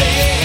day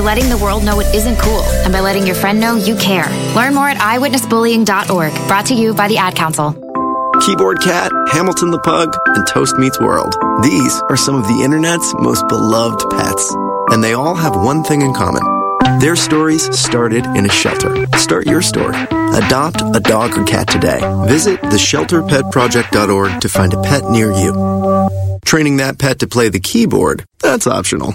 by letting the world know it isn't cool and by letting your friend know you care. Learn more at eyewitnessbullying.org. Brought to you by the Ad Council. Keyboard Cat, Hamilton the Pug, and Toast Meets World. These are some of the internet's most beloved pets. And they all have one thing in common. Their stories started in a shelter. Start your story. Adopt a dog or cat today. Visit theshelterpetproject.org to find a pet near you. Training that pet to play the keyboard, that's optional.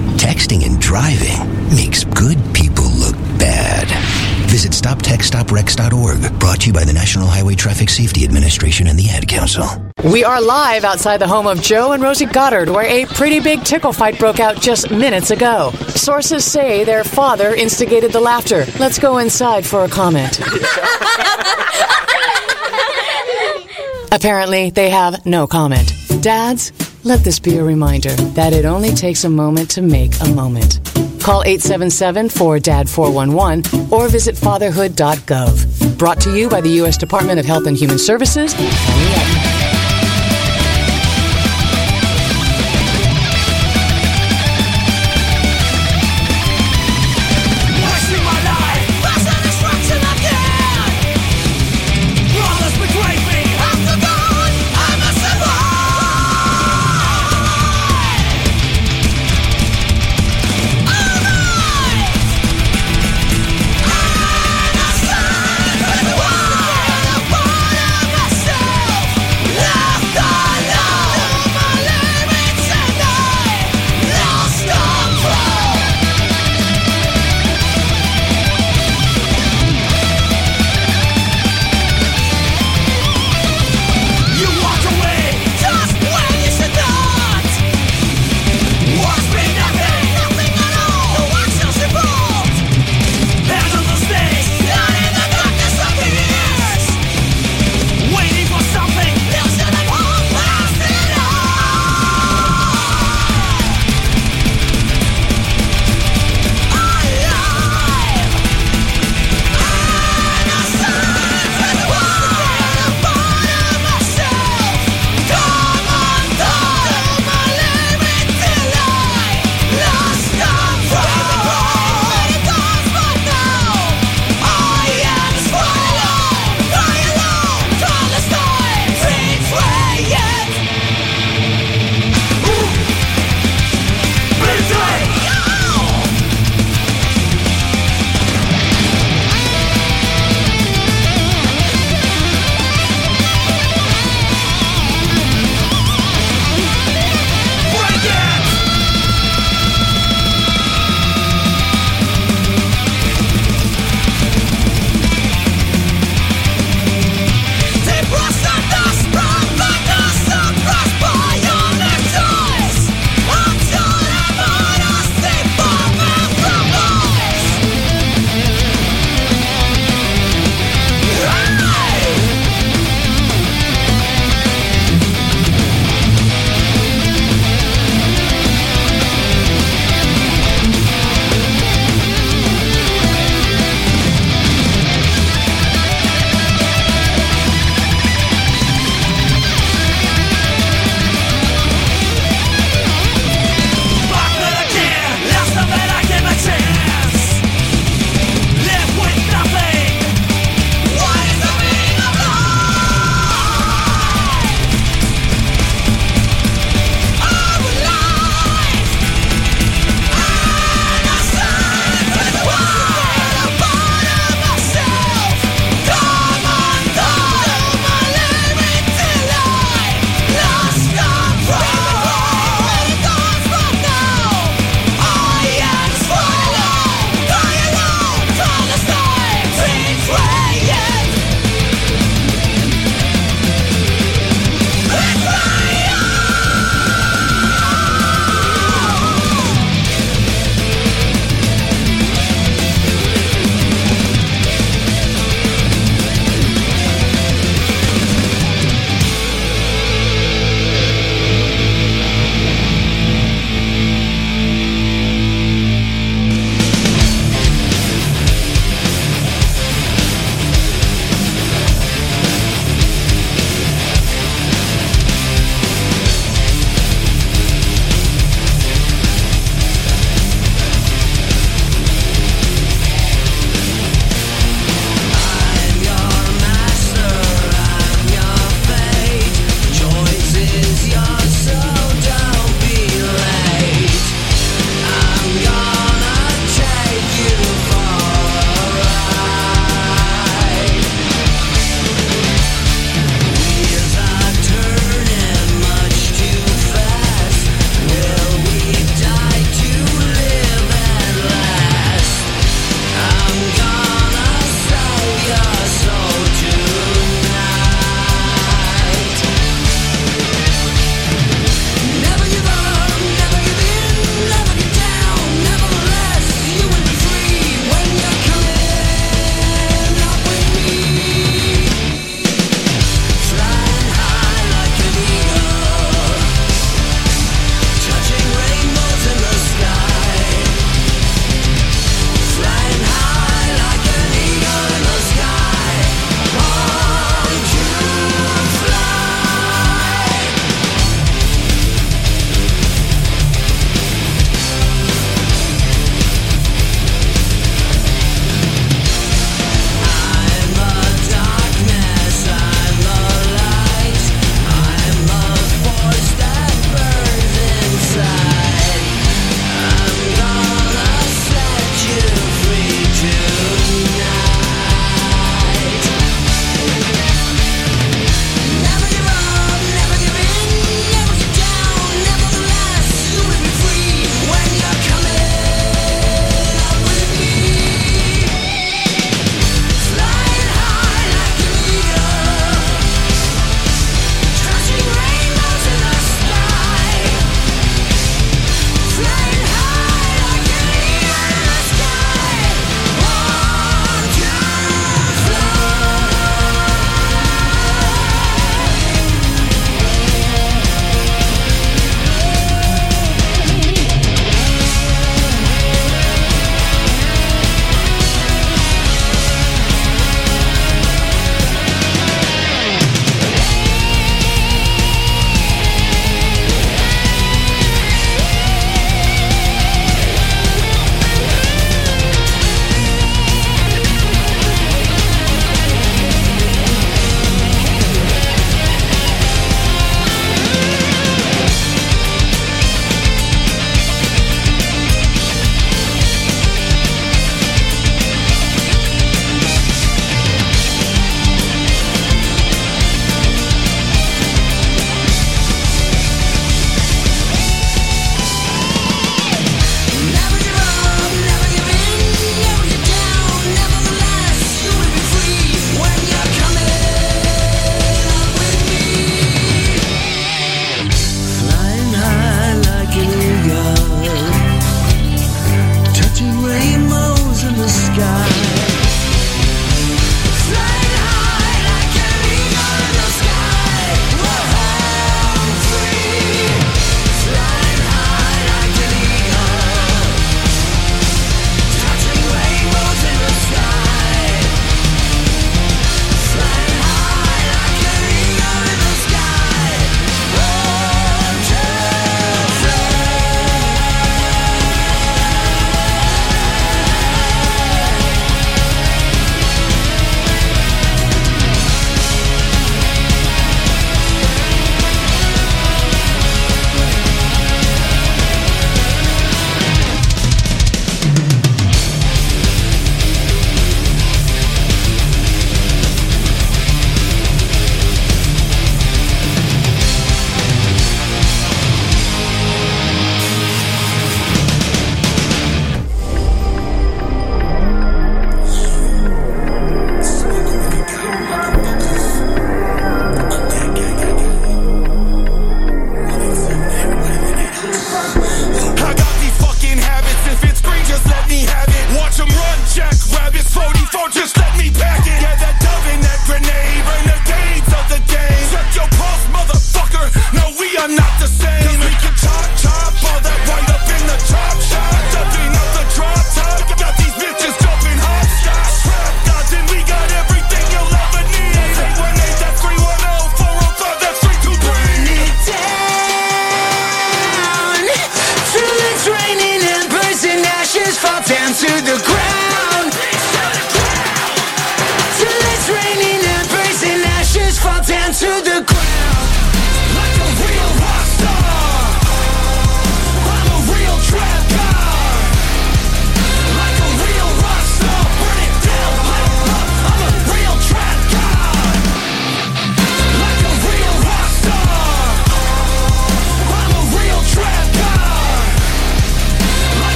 Texting and driving makes good people look bad. Visit StopTextsStopWrecks.org. Brought to you by the National Highway Traffic Safety Administration and the Ad Council. We are live outside the home of Joe and Rosie Goddard, where a pretty big tickle fight broke out just minutes ago. Sources say their father instigated the laughter. Let's go inside for a comment. Apparently, they have no comment. Dads, let this be a reminder that it only takes a moment to make a moment. Call 877-4DAD-411 or visit fatherhood.gov. Brought to you by the U.S. Department of Health and Human Services and the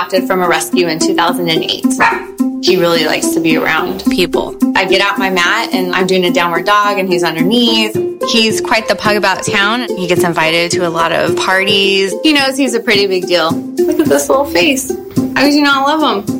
adopted from a rescue in 2008. He really likes to be around people. I get out my mat and I'm doing a downward dog and he's underneath. He's quite the pug about town. He gets invited to a lot of parties. He knows he's a pretty big deal. Look at this little face. I you not love him?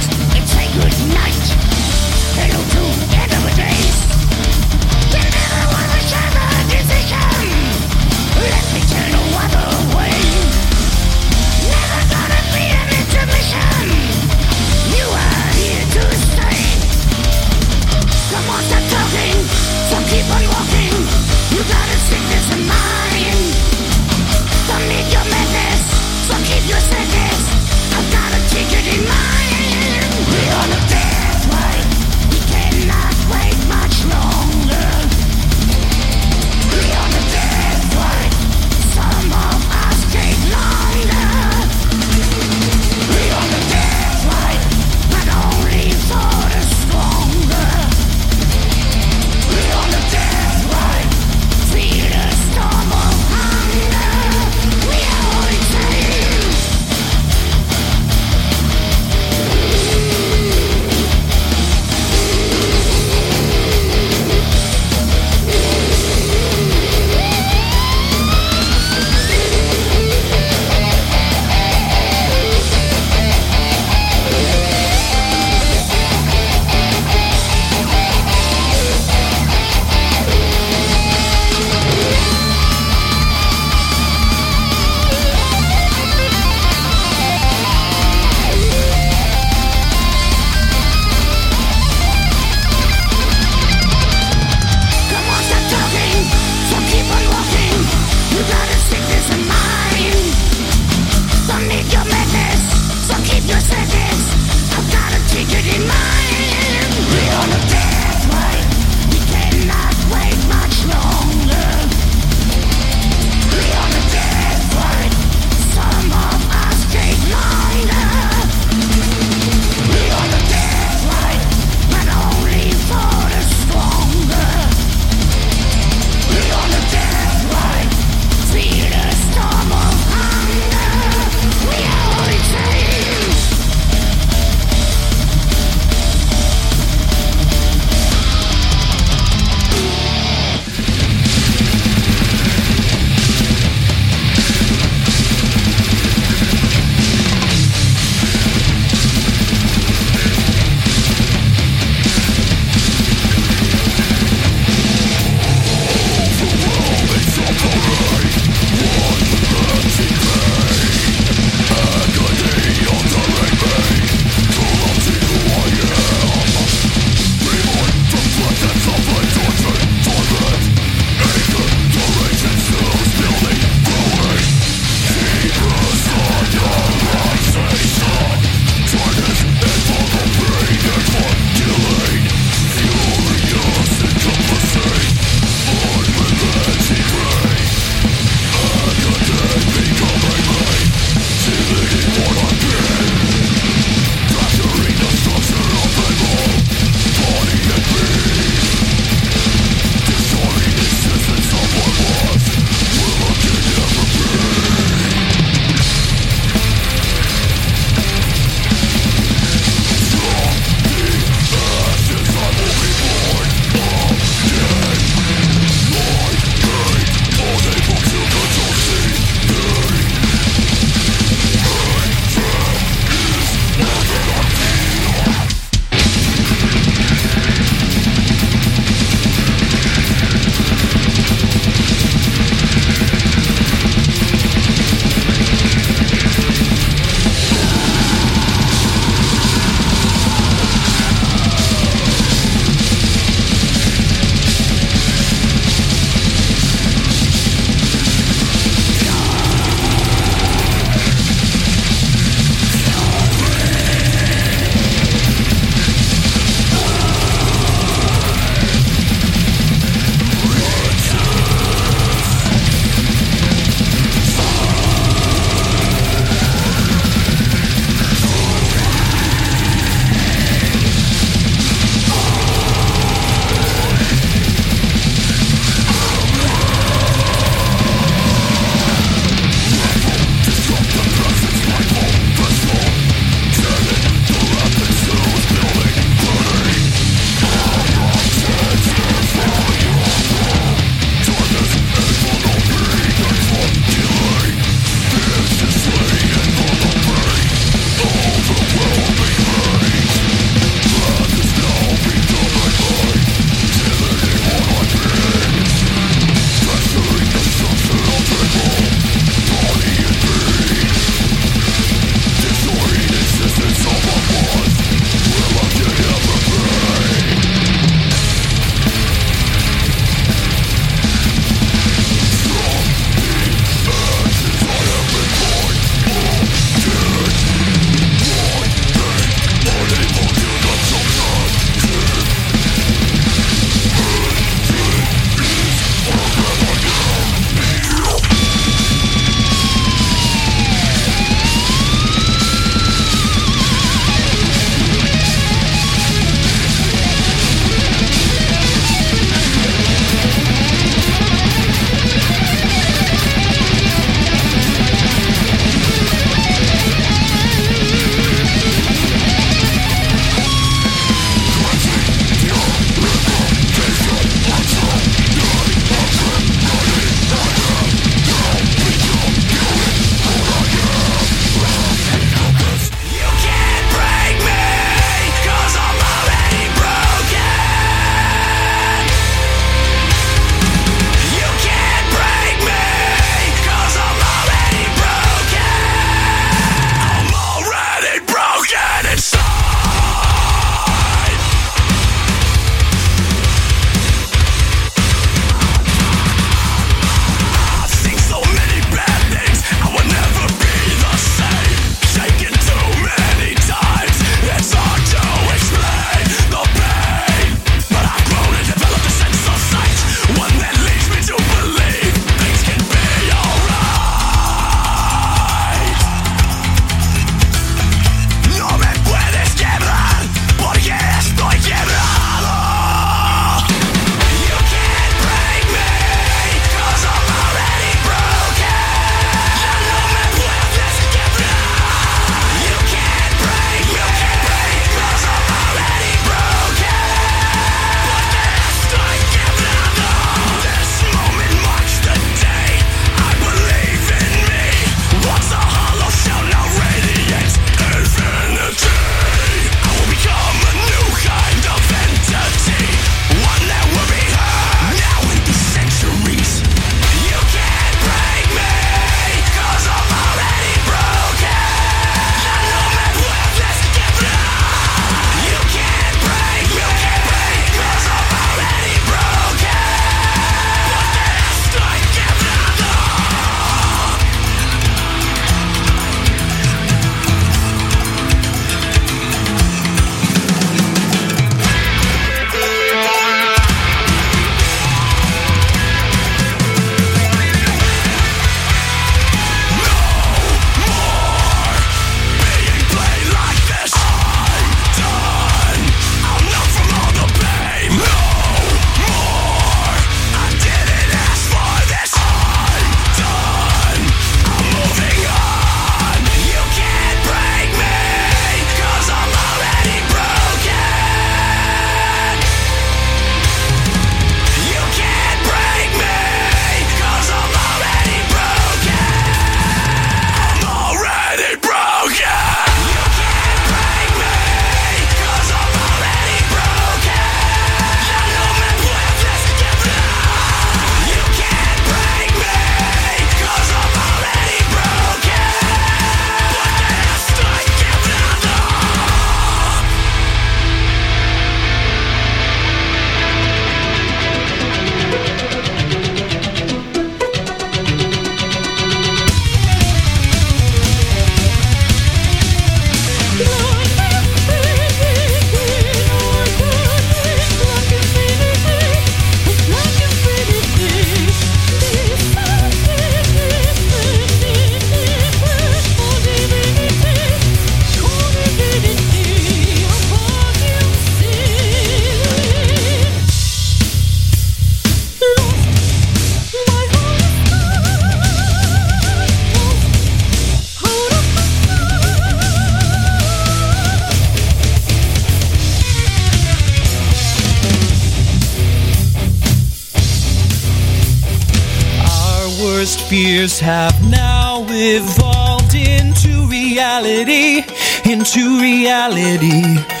Fears have now evolved into reality, into reality.